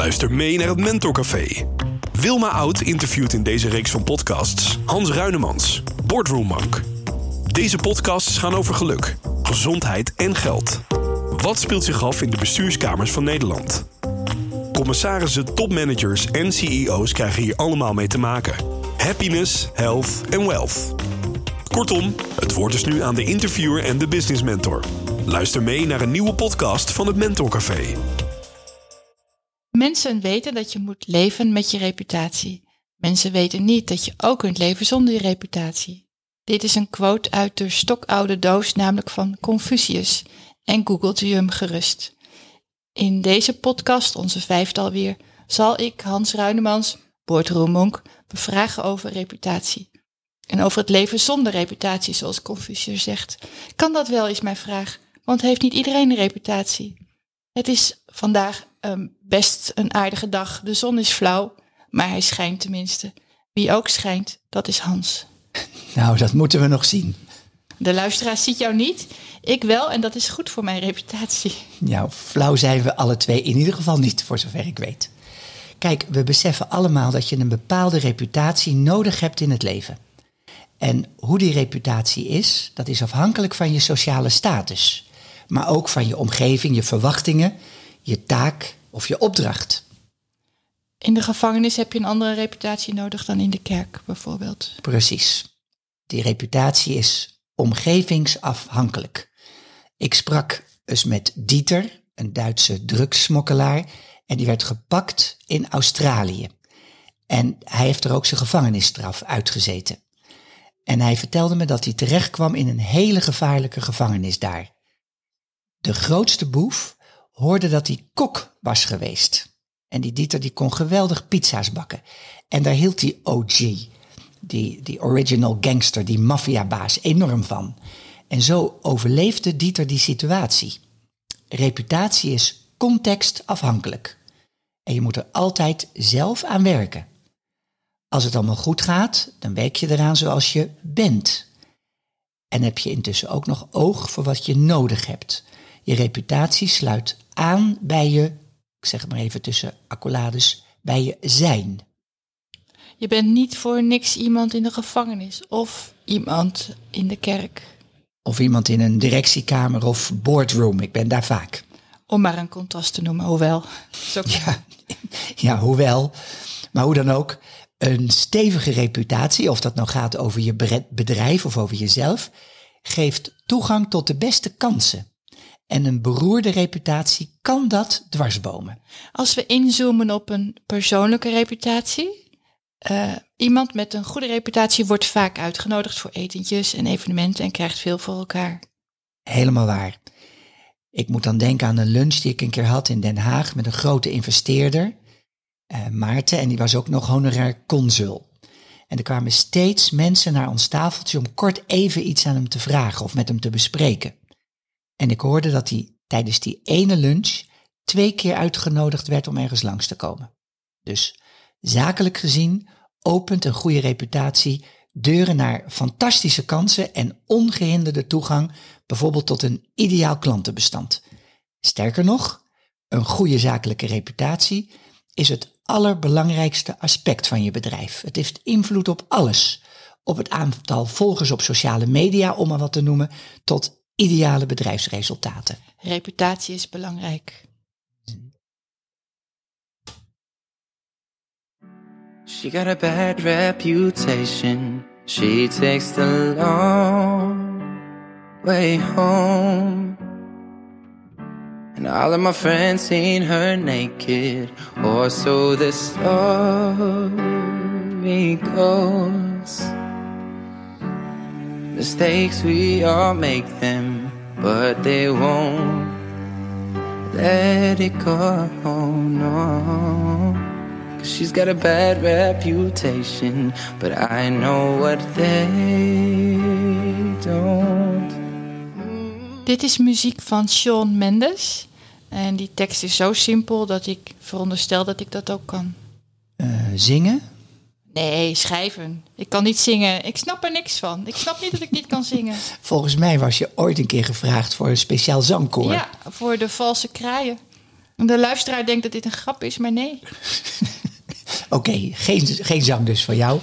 Luister mee naar het Mentorcafé. Wilma Oud interviewt in deze reeks van podcasts Hans Ruinemans, Boardroom Monk. Deze podcasts gaan over geluk, gezondheid en geld. Wat speelt zich af in de bestuurskamers van Nederland? Commissarissen, topmanagers en CEO's krijgen hier allemaal mee te maken. Happiness, health en wealth. Kortom, het woord is nu aan de interviewer en de business mentor. Luister mee naar een nieuwe podcast van het Mentorcafé. Mensen weten dat je moet leven met je reputatie. Mensen weten niet dat je ook kunt leven zonder je reputatie. Dit is een quote uit de stokoude doos, namelijk van Confucius. En googelt u hem gerust. In deze podcast, onze vijfde alweer, zal ik Hans Ruinemans, boordroemonk, bevragen over reputatie. En over het leven zonder reputatie, zoals Confucius zegt. Kan dat wel, is mijn vraag. Want heeft niet iedereen een reputatie? Het is vandaag um, best een aardige dag. De zon is flauw, maar hij schijnt tenminste. Wie ook schijnt, dat is Hans. Nou, dat moeten we nog zien. De luisteraar ziet jou niet. Ik wel, en dat is goed voor mijn reputatie. Nou, flauw zijn we alle twee in ieder geval niet, voor zover ik weet. Kijk, we beseffen allemaal dat je een bepaalde reputatie nodig hebt in het leven. En hoe die reputatie is, dat is afhankelijk van je sociale status. Maar ook van je omgeving, je verwachtingen, je taak of je opdracht. In de gevangenis heb je een andere reputatie nodig dan in de kerk, bijvoorbeeld. Precies. Die reputatie is omgevingsafhankelijk. Ik sprak eens met Dieter, een Duitse drugssmokkelaar, en die werd gepakt in Australië. En hij heeft er ook zijn gevangenisstraf uitgezeten. En hij vertelde me dat hij terechtkwam in een hele gevaarlijke gevangenis daar. De grootste boef hoorde dat hij kok was geweest. En die Dieter die kon geweldig pizza's bakken. En daar hield die OG, die, die original gangster, die maffiabaas, enorm van. En zo overleefde Dieter die situatie. Reputatie is contextafhankelijk. En je moet er altijd zelf aan werken. Als het allemaal goed gaat, dan werk je eraan zoals je bent. En heb je intussen ook nog oog voor wat je nodig hebt. Je reputatie sluit aan bij je, ik zeg het maar even tussen accolades, bij je zijn. Je bent niet voor niks iemand in de gevangenis of iemand in de kerk. Of iemand in een directiekamer of boardroom. Ik ben daar vaak. Om maar een contrast te noemen, hoewel. Zo... Ja, ja, hoewel. Maar hoe dan ook, een stevige reputatie, of dat nou gaat over je bedrijf of over jezelf, geeft toegang tot de beste kansen. En een beroerde reputatie kan dat dwarsbomen. Als we inzoomen op een persoonlijke reputatie. Uh, iemand met een goede reputatie wordt vaak uitgenodigd voor etentjes en evenementen en krijgt veel voor elkaar. Helemaal waar. Ik moet dan denken aan een lunch die ik een keer had in Den Haag met een grote investeerder, uh, Maarten, en die was ook nog honorair consul. En er kwamen steeds mensen naar ons tafeltje om kort even iets aan hem te vragen of met hem te bespreken. En ik hoorde dat hij tijdens die ene lunch twee keer uitgenodigd werd om ergens langs te komen. Dus zakelijk gezien opent een goede reputatie deuren naar fantastische kansen en ongehinderde toegang, bijvoorbeeld tot een ideaal klantenbestand. Sterker nog, een goede zakelijke reputatie is het allerbelangrijkste aspect van je bedrijf. Het heeft invloed op alles. Op het aantal volgers op sociale media, om maar wat te noemen, tot ideale bedrijfsresultaten. Reputatie is belangrijk. She got a bad reputation. She takes the long way home. And all of my friends seen her naked, or so the story goes. Mistakes, we all make them, but they won't let it go, no. Cause she's got a bad reputation, but I know what they don't. Dit is muziek van Shawn Mendes. En die tekst is zo simpel dat ik veronderstel dat ik dat ook kan. Uh, zingen? Nee, schrijven. Ik kan niet zingen. Ik snap er niks van. Ik snap niet dat ik niet kan zingen. Volgens mij was je ooit een keer gevraagd voor een speciaal zangkoor. Ja, voor de valse kraaien. De luisteraar denkt dat dit een grap is, maar nee. Oké, geen, geen zang dus van jou.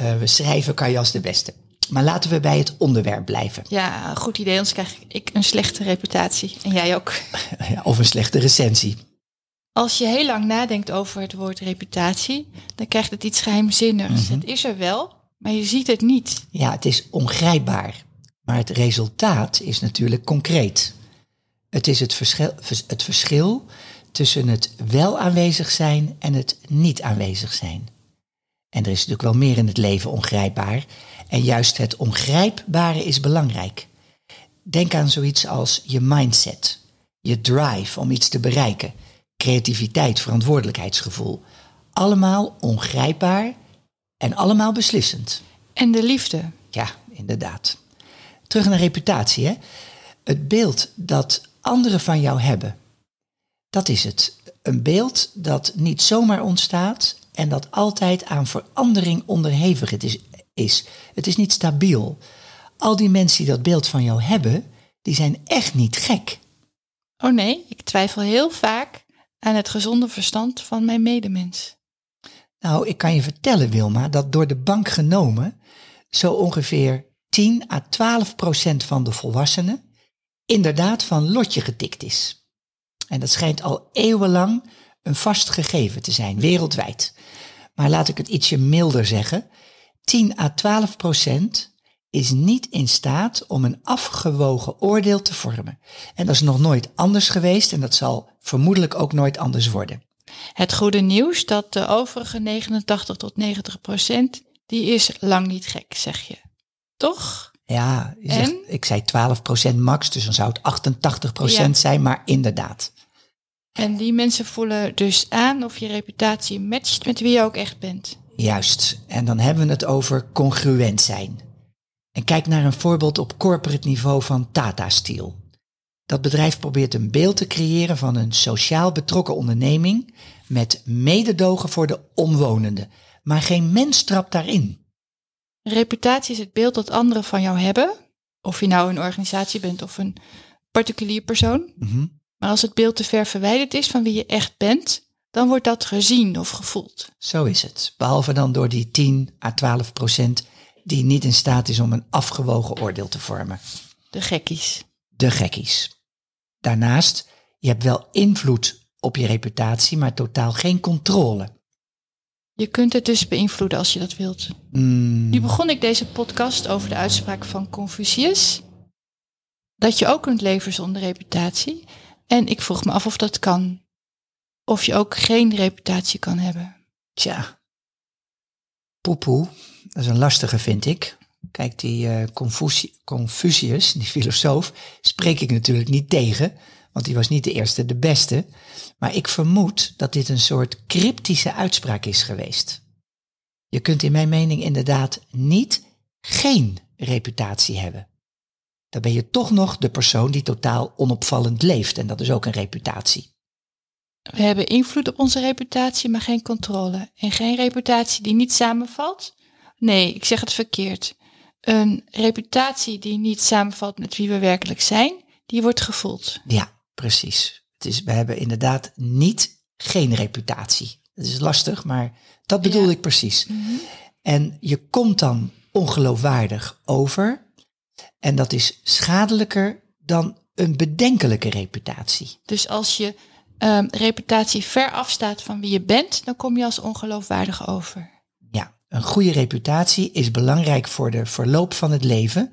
Uh, we schrijven kan je als de beste. Maar laten we bij het onderwerp blijven. Ja, goed idee, anders krijg ik een slechte reputatie. En jij ook. Of een slechte recensie. Als je heel lang nadenkt over het woord reputatie, dan krijgt het iets geheimzinnigs. Mhm. Het is er wel, maar je ziet het niet. Ja, het is ongrijpbaar. Maar het resultaat is natuurlijk concreet. Het is het verschil, het verschil tussen het wel aanwezig zijn en het niet aanwezig zijn. En er is natuurlijk wel meer in het leven ongrijpbaar. En juist het ongrijpbare is belangrijk. Denk aan zoiets als je mindset, je drive om iets te bereiken, creativiteit, verantwoordelijkheidsgevoel. Allemaal ongrijpbaar en allemaal beslissend. En de liefde. Ja, inderdaad. Terug naar reputatie. Hè? Het beeld dat anderen van jou hebben, dat is het. Een beeld dat niet zomaar ontstaat en dat altijd aan verandering onderhevig het is, is. Het is niet stabiel. Al die mensen die dat beeld van jou hebben, die zijn echt niet gek. Oh nee, ik twijfel heel vaak aan het gezonde verstand van mijn medemens. Nou, ik kan je vertellen, Wilma, dat door de bank genomen zo ongeveer 10 à 12 procent van de volwassenen inderdaad van lotje getikt is. En dat schijnt al eeuwenlang een vast gegeven te zijn, wereldwijd. Maar laat ik het ietsje milder zeggen. 10 à 12 procent is niet in staat om een afgewogen oordeel te vormen. En dat is nog nooit anders geweest en dat zal vermoedelijk ook nooit anders worden. Het goede nieuws dat de overige 89 tot 90 procent, die is lang niet gek, zeg je. Toch? Ja, je zegt, ik zei 12% max, dus dan zou het 88% Ja. zijn, maar inderdaad. En die mensen voelen dus aan of je reputatie matcht met wie je ook echt bent. Juist. En dan hebben we het over congruent zijn. En kijk naar een voorbeeld op corporate niveau van Tata Steel. Dat bedrijf probeert een beeld te creëren van een sociaal betrokken onderneming met mededogen voor de omwonenden. Maar geen mens trapt daarin. Reputatie is het beeld dat anderen van jou hebben. Of je nou een organisatie bent of een particulier persoon. Mhm. Maar als het beeld te ver verwijderd is van wie je echt bent, dan wordt dat gezien of gevoeld. Zo is het. Behalve dan door die 10 à 12 procent die niet in staat is om een afgewogen oordeel te vormen. De gekkies. De gekkies. Daarnaast, je hebt wel invloed op je reputatie, maar totaal geen controle. Je kunt het dus beïnvloeden als je dat wilt. Mm, Nu begon ik deze podcast over de uitspraak van Confucius. Dat je ook kunt leven zonder reputatie. En ik vroeg me af of dat kan. Of je ook geen reputatie kan hebben. Tja. Poepoe, dat is een lastige vind ik. Kijk, die eh, Confuci- Confucius, die filosoof, spreek ik natuurlijk niet tegen, want die was niet de eerste, de beste. Maar ik vermoed dat dit een soort cryptische uitspraak is geweest. Je kunt in mijn mening inderdaad niet geen reputatie hebben. Dan ben je toch nog de persoon die totaal onopvallend leeft en dat is ook een reputatie. We hebben invloed op onze reputatie, maar geen controle. En geen reputatie die niet samenvalt? Nee, ik zeg het verkeerd. Een reputatie die niet samenvalt met wie we werkelijk zijn, die wordt gevoeld. Ja, precies. Het is, we hebben inderdaad niet geen reputatie. Dat is lastig, maar dat bedoel Ja. ik precies. En je komt dan ongeloofwaardig over. En dat is schadelijker dan een bedenkelijke reputatie. Dus als je ehm, reputatie ver afstaat van wie je bent, dan kom je als ongeloofwaardig over. Een goede reputatie is belangrijk voor de verloop van het leven.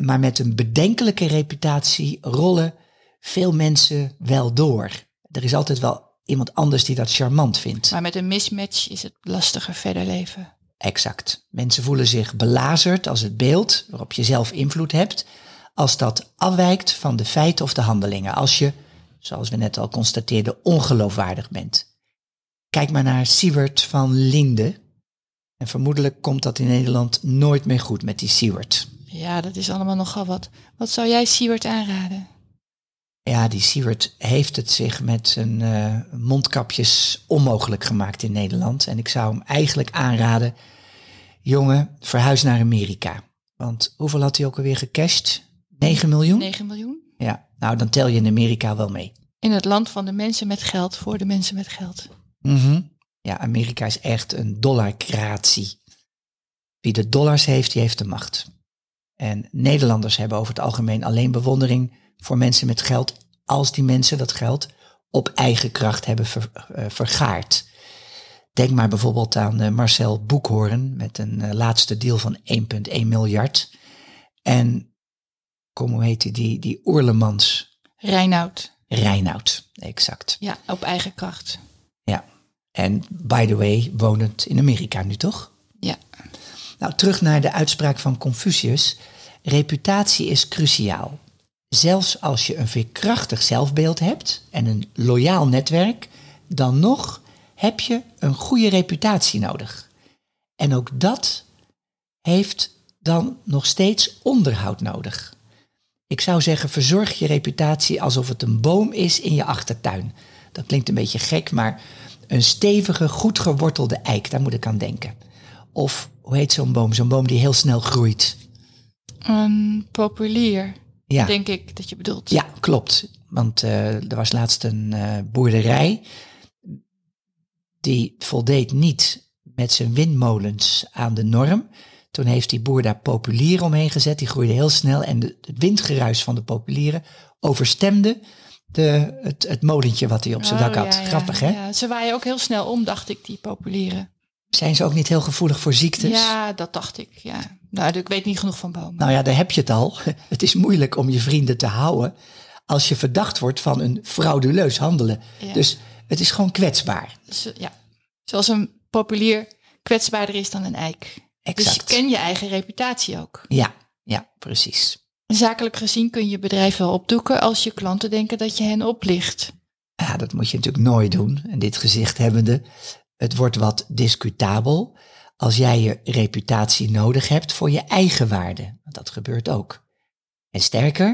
Maar met een bedenkelijke reputatie rollen veel mensen wel door. Er is altijd wel iemand anders die dat charmant vindt. Maar met een mismatch is het lastiger verder leven. Exact. Mensen voelen zich belazerd als het beeld waarop je zelf invloed hebt, als dat afwijkt van de feiten of de handelingen. Als je, zoals we net al constateerden, ongeloofwaardig bent. Kijk maar naar Siewert van Linde. En vermoedelijk komt dat in Nederland nooit meer goed met die Siewert. Ja, dat is allemaal nogal wat. Wat zou jij Siewert aanraden? Ja, die Siewert heeft het zich met zijn eh, mondkapjes onmogelijk gemaakt in Nederland. En ik zou hem eigenlijk aanraden, jongen, verhuis naar Amerika. Want hoeveel had hij ook alweer gecashed? 9 miljoen? 9 miljoen? Ja, nou dan tel je in Amerika wel mee. In het land van de mensen met geld voor de mensen met geld. Mhm. Ja, Amerika is echt een dollarcratie. Wie de dollars heeft, die heeft de macht. En Nederlanders hebben over het algemeen alleen bewondering voor mensen met geld als die mensen dat geld op eigen kracht hebben ver- eh, vergaard. Denk maar bijvoorbeeld aan eh, Marcel Boekhoorn met een eh, laatste deal van 1,1 miljard. En, kom, hoe heet die, die, die Oerlemans, Reinoud. Reinoud, exact. Ja, op eigen kracht. Ja. En by the way, wonend in Amerika nu toch? Ja. Nou, terug naar de uitspraak van Confucius. Reputatie is cruciaal. Zelfs als je een veerkrachtig zelfbeeld hebt en een loyaal netwerk, dan nog heb je een goede reputatie nodig. En ook dat heeft dan nog steeds onderhoud nodig. Ik zou zeggen, verzorg je reputatie alsof het een boom is in je achtertuin. Dat klinkt een beetje gek, maar een stevige, goed gewortelde eik, daar moet ik aan denken. Of hoe heet zo'n boom? Zo'n boom die heel snel groeit. Een populier, Ja, denk ik dat je bedoelt. ja klopt. Want eh, er was laatst een eh, boerderij. Die voldeed niet met zijn windmolens aan de norm. Toen heeft die boer daar populieren omheen gezet. Die groeide heel snel. En de, het windgeruis van de populieren overstemde de, het, het molentje wat hij op zijn Oh, dak had. ja, ja, Grappig, hè? Ja, ze waaien ook heel snel om, dacht ik, die populieren. Zijn ze ook niet heel gevoelig voor ziektes? Ja, dat dacht ik. Ja. Nou, ik weet niet genoeg van bomen. Nou ja, daar heb je het al. Het is moeilijk om je vrienden te houden als je verdacht wordt van een frauduleus handelen. Dus het is gewoon kwetsbaar. Dus, ja. Zoals een populier kwetsbaarder is dan een eik. Dus je Exact. ken je eigen reputatie ook. Ja, ja, precies. Zakelijk gezien kun je bedrijf wel opdoeken als je klanten denken dat je hen oplicht. Ja, dat moet je natuurlijk nooit doen. En dit gezicht hebbende, het wordt wat discutabel als jij je reputatie nodig hebt voor je eigen waarde. Want dat gebeurt ook. En sterker,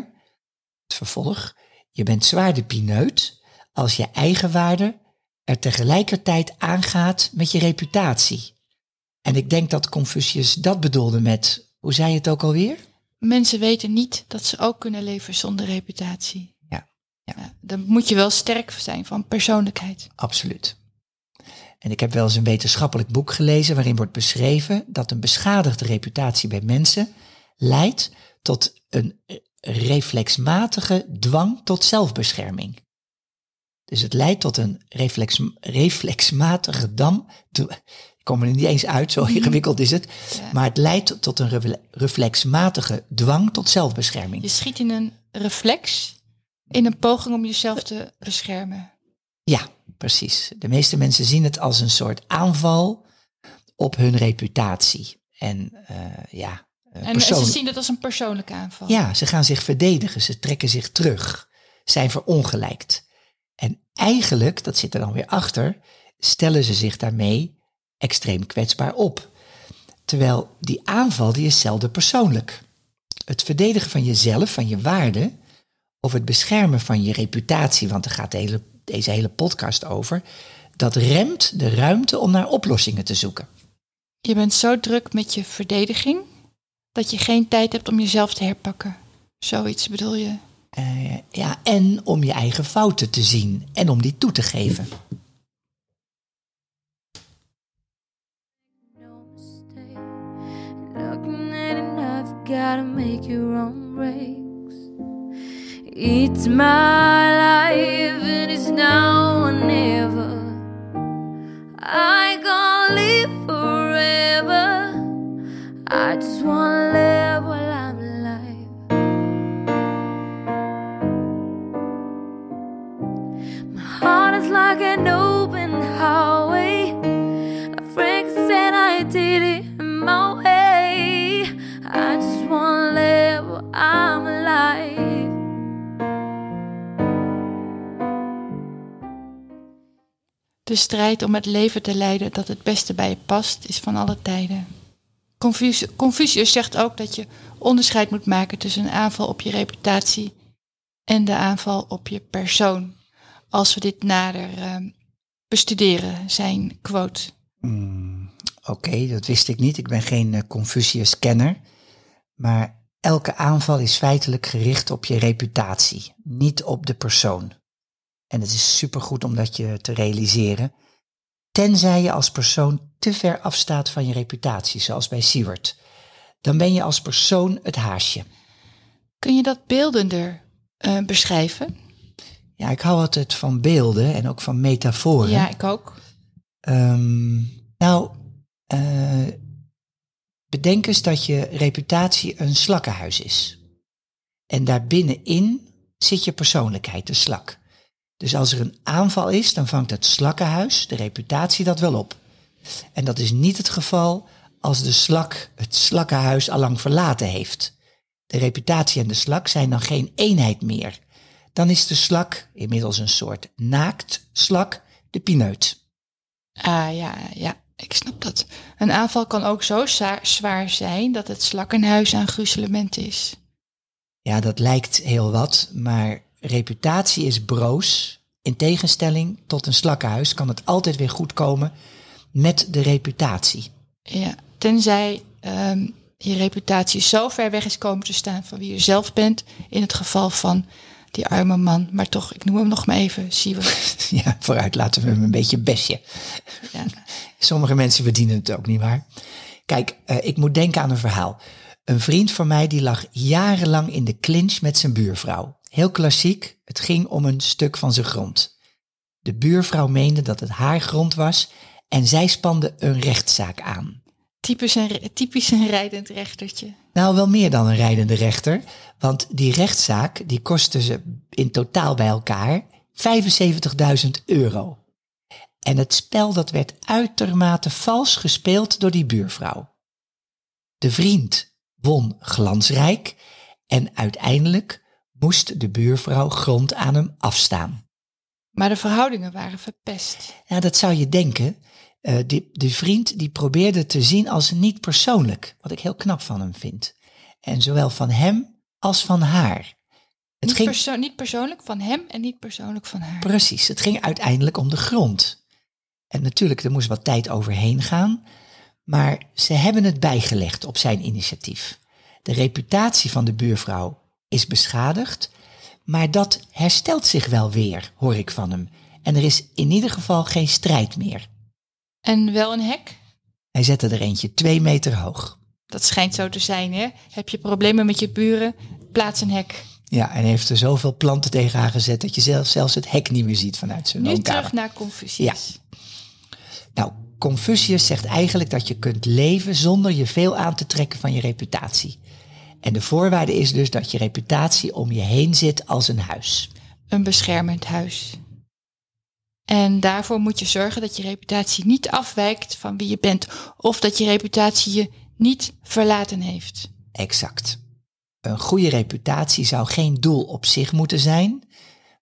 het vervolg, je bent zwaar de pineut als je eigen waarde er tegelijkertijd aangaat met je reputatie. En ik denk dat Confucius dat bedoelde met, hoe zei je het ook alweer? Mensen weten niet dat ze ook kunnen leven zonder reputatie. Ja, ja. dan moet je wel sterk zijn van persoonlijkheid. Absoluut. En ik heb wel eens een wetenschappelijk boek gelezen waarin wordt beschreven dat een beschadigde reputatie bij mensen leidt tot een reflexmatige dwang tot zelfbescherming. Dus het leidt tot een reflex, reflexmatige dam. Ik kom er niet eens uit, zo ingewikkeld is het. Ja. Maar het leidt tot een re- reflexmatige dwang tot zelfbescherming. Je schiet in een reflex, in een poging om jezelf te beschermen. Ja, precies. De meeste mensen zien het als een soort aanval op hun reputatie. En eh, ja, En persoon- ze zien het als een persoonlijke aanval. ja, ze gaan zich verdedigen, ze trekken zich terug, zijn verongelijkt. En eigenlijk, dat zit er dan weer achter, stellen ze zich daarmee extreem kwetsbaar op. Terwijl die aanval, die is zelden persoonlijk. Het verdedigen van jezelf, van je waarde, of het beschermen van je reputatie, want daar gaat de hele, deze hele podcast over, dat remt de ruimte om naar oplossingen te zoeken. Je bent zo druk met je verdediging dat je geen tijd hebt om jezelf te herpakken. Zoiets bedoel je? Eh, ja, en om je eigen fouten te zien en om die toe te geven. Gotta make your own breaks. It's my life, and it's now or never. I gonna live forever. I just wanna De strijd om het leven te leiden dat het beste bij je past, is van alle tijden. Confucius, Confucius zegt ook dat je onderscheid moet maken tussen een aanval op je reputatie en de aanval op je persoon. Als we dit nader eh, bestuderen, zijn quote. Hmm, Oké, dat wist ik niet. Ik ben geen eh, Confucius-kenner. Maar elke aanval is feitelijk gericht op je reputatie, niet op de persoon. En het is supergoed om dat je te realiseren, tenzij je als persoon te ver afstaat van je reputatie, zoals bij Siewert. Dan ben je als persoon het haasje. Kun je dat beeldender eh, beschrijven? Ja, ik hou altijd van beelden en ook van metaforen. Ja, ik ook. Ehm, nou, eh, bedenk eens dat je reputatie een slakkenhuis is. En daarbinnenin zit je persoonlijkheid, de slak. Dus als er een aanval is, dan vangt het slakkenhuis, de reputatie, dat wel op. En dat is niet het geval als de slak het slakkenhuis allang verlaten heeft. De reputatie en de slak zijn dan geen eenheid meer. Dan is de slak inmiddels een soort naakt slak, de pineut. Ah ja, ja, ik snap dat. Een aanval kan ook zo zwaar zijn dat het slakkenhuis aan gruzelement is. Ja, dat lijkt heel wat, maar reputatie is broos. In tegenstelling tot een slakkenhuis kan het altijd weer goed komen met de reputatie. Ja, tenzij ehm, je reputatie zo ver weg is komen te staan van wie je zelf bent. In het geval van die arme man. Maar toch, ik noem hem nog maar even. Ja, vooruit laten we hem een beetje besje. Ja. Sommige mensen verdienen het ook niet waar. Kijk, eh, ik moet denken aan een verhaal. Een vriend van mij die lag jarenlang in de clinch met zijn buurvrouw. Heel klassiek, het ging om een stuk van zijn grond. De buurvrouw meende dat het haar grond was en zij spande een rechtszaak aan. Typisch een, typisch een rijdend rechtertje. Nou, wel meer dan een rijdende rechter, want die rechtszaak die kostte ze in totaal bij elkaar 75.000 euro. En het spel dat werd uitermate vals gespeeld door die buurvrouw. De vriend won glansrijk en uiteindelijk moest de buurvrouw grond aan hem afstaan. Maar de verhoudingen waren verpest. Ja, dat zou je denken. Eh die, die vriend die probeerde te zien als niet persoonlijk, wat ik heel knap van hem vind. En zowel van hem als van haar. Het Niet, ging, perso- niet persoonlijk van hem en niet persoonlijk van haar. precies, het ging uiteindelijk om de grond. En natuurlijk, er moest wat tijd overheen gaan, maar ze hebben het bijgelegd op zijn initiatief. De reputatie van de buurvrouw is beschadigd, maar dat herstelt zich wel weer, hoor ik van hem. En er is in ieder geval geen strijd meer. En wel een hek? Hij zette er eentje twee meter hoog. Dat schijnt zo te zijn, hè? Heb je problemen met je buren? Plaats een hek. Ja, en heeft er zoveel planten tegen aangezet dat je zelf, zelfs het hek niet meer ziet vanuit zijn Nu woonkamer. terug naar Confucius. Nou, Confucius zegt eigenlijk dat je kunt leven zonder je veel aan te trekken van je reputatie. En de voorwaarde is dus dat je reputatie om je heen zit als een huis. Een beschermend huis. En daarvoor moet je zorgen dat je reputatie niet afwijkt van wie je bent. Of dat je reputatie je niet verlaten heeft. Exact. Een goede reputatie zou geen doel op zich moeten zijn,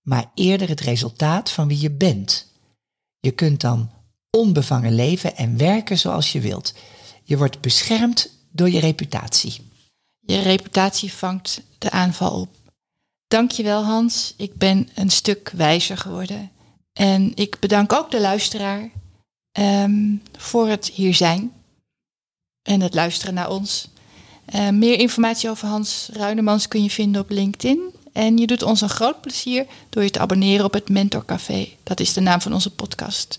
maar eerder het resultaat van wie je bent. Je kunt dan onbevangen leven en werken zoals je wilt. Je wordt beschermd door je reputatie. Je reputatie vangt de aanval op. Dankjewel Hans, ik ben een stuk wijzer geworden. En ik bedank ook de luisteraar ehm, voor het hier zijn en het luisteren naar ons. Eh, meer informatie over Hans Ruinemans kun je vinden op LinkedIn. En je doet ons een groot plezier door je te abonneren op het Mentor Café. Dat is de naam van onze podcast.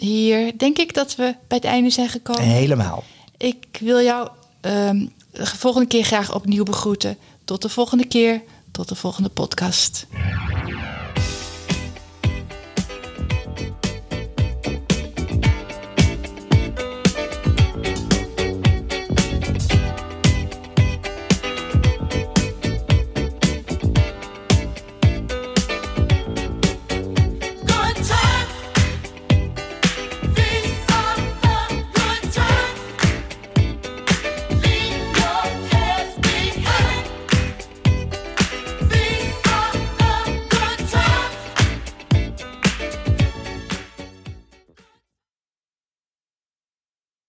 Hier denk ik dat we bij het einde zijn gekomen. Helemaal. Ik wil jou ehm, de volgende keer graag opnieuw begroeten. Tot de volgende keer, tot de volgende podcast.